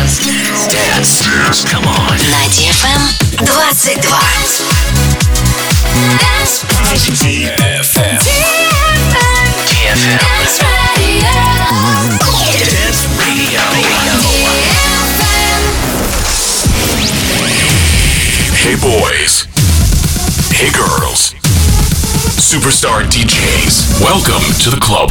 Dance. Dance. Dance. Come on. На DFM 22. Dance. DFM. DFM. Dance Radio. Dance Radio. Hey boys. Hey girls. Superstar DJs. Welcome to the club.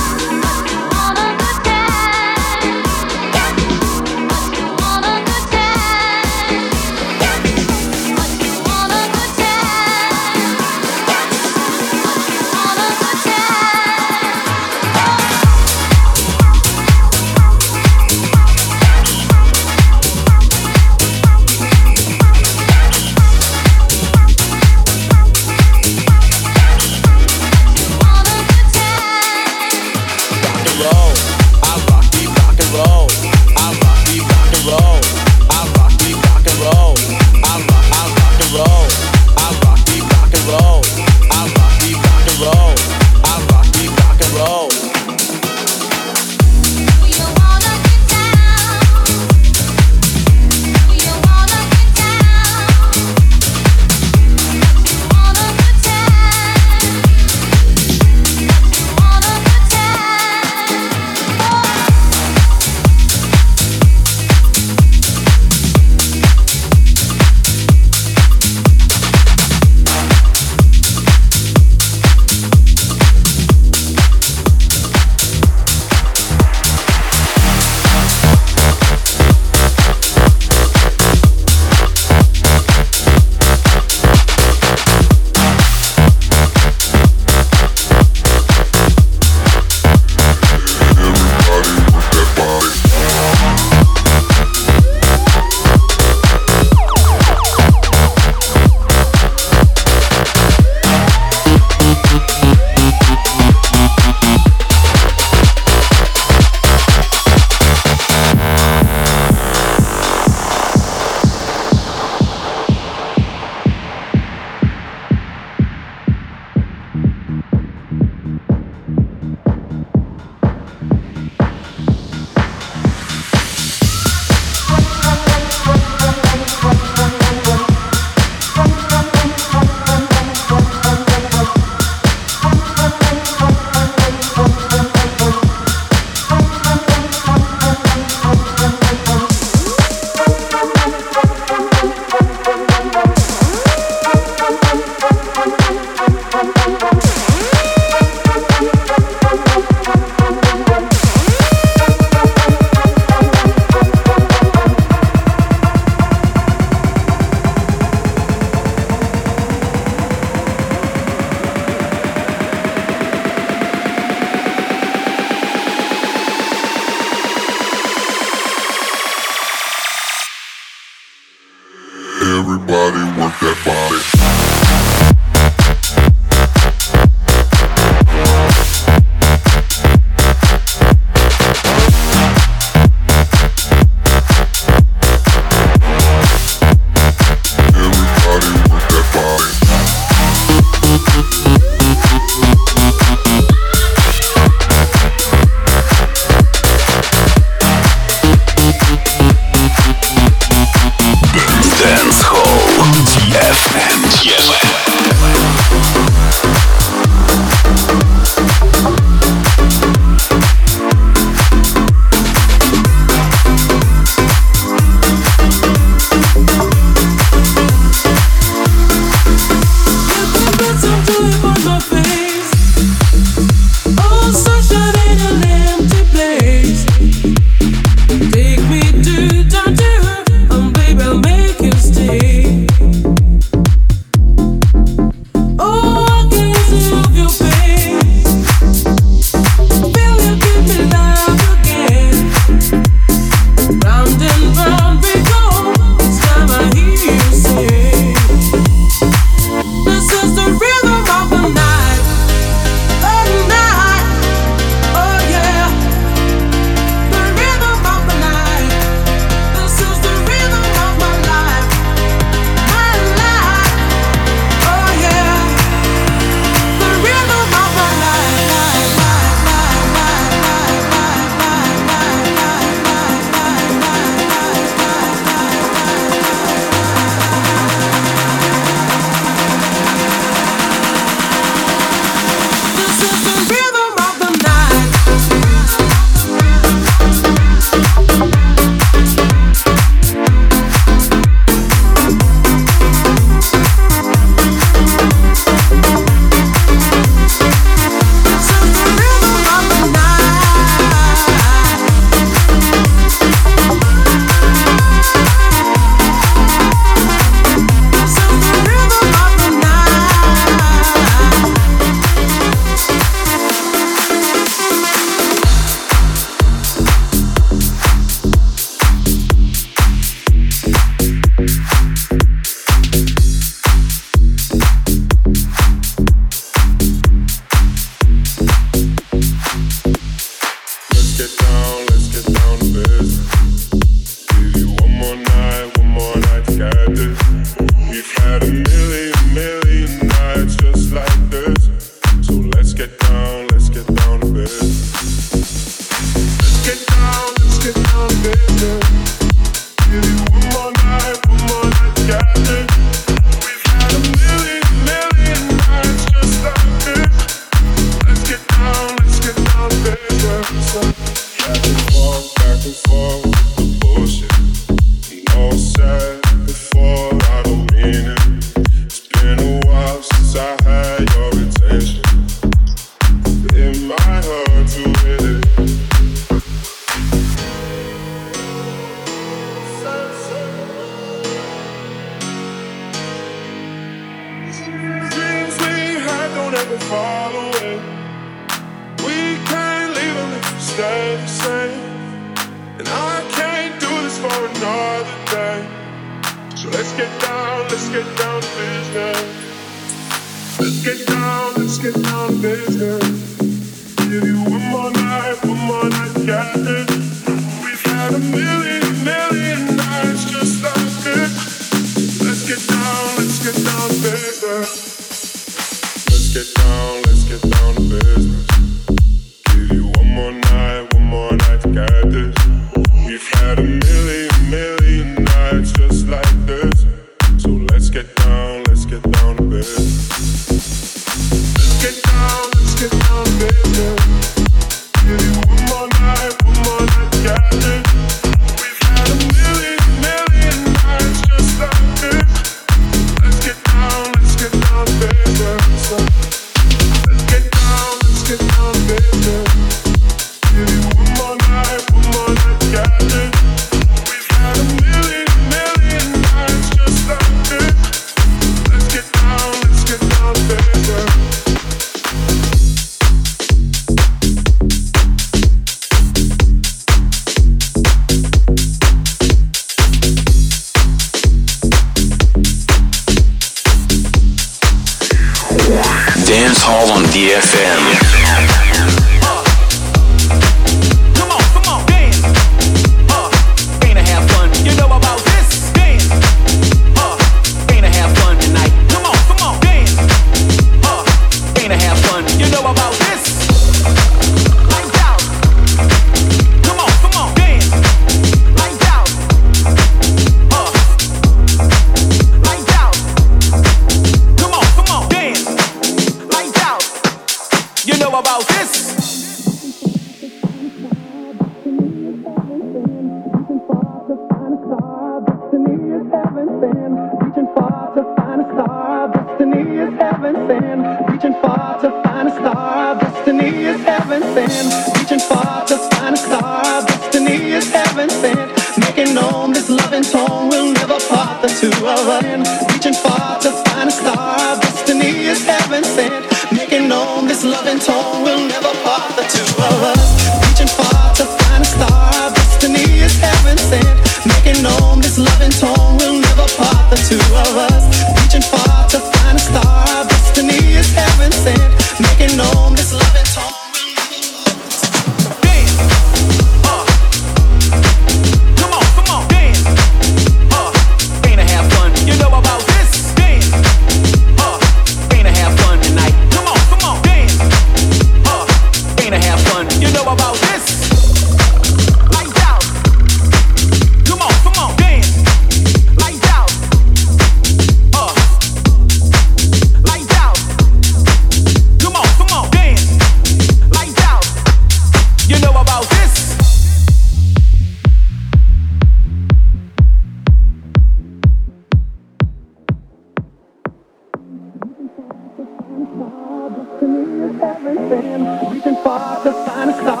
everything. Reaching far to find a star.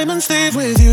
time and stay with you.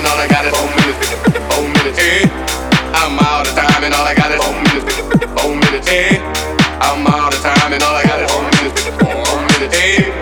all I got is four minutes. Four minutes. Hey, I'm out of time and all I got is four minutes. Four minutes. Hey, I'm out of time and all I got is four minutes. Four minutes. Hey.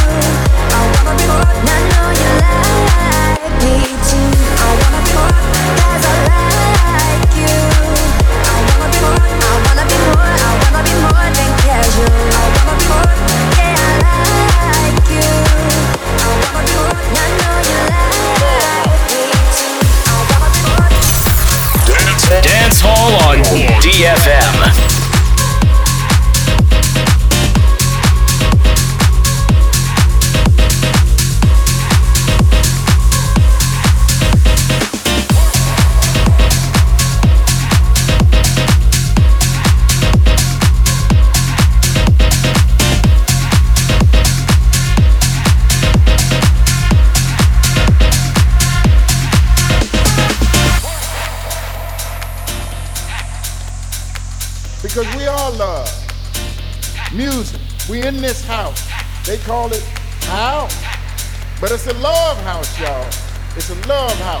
on DFM. But it's a love house, y'all. It's a love house.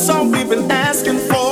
that's all we've been asking for.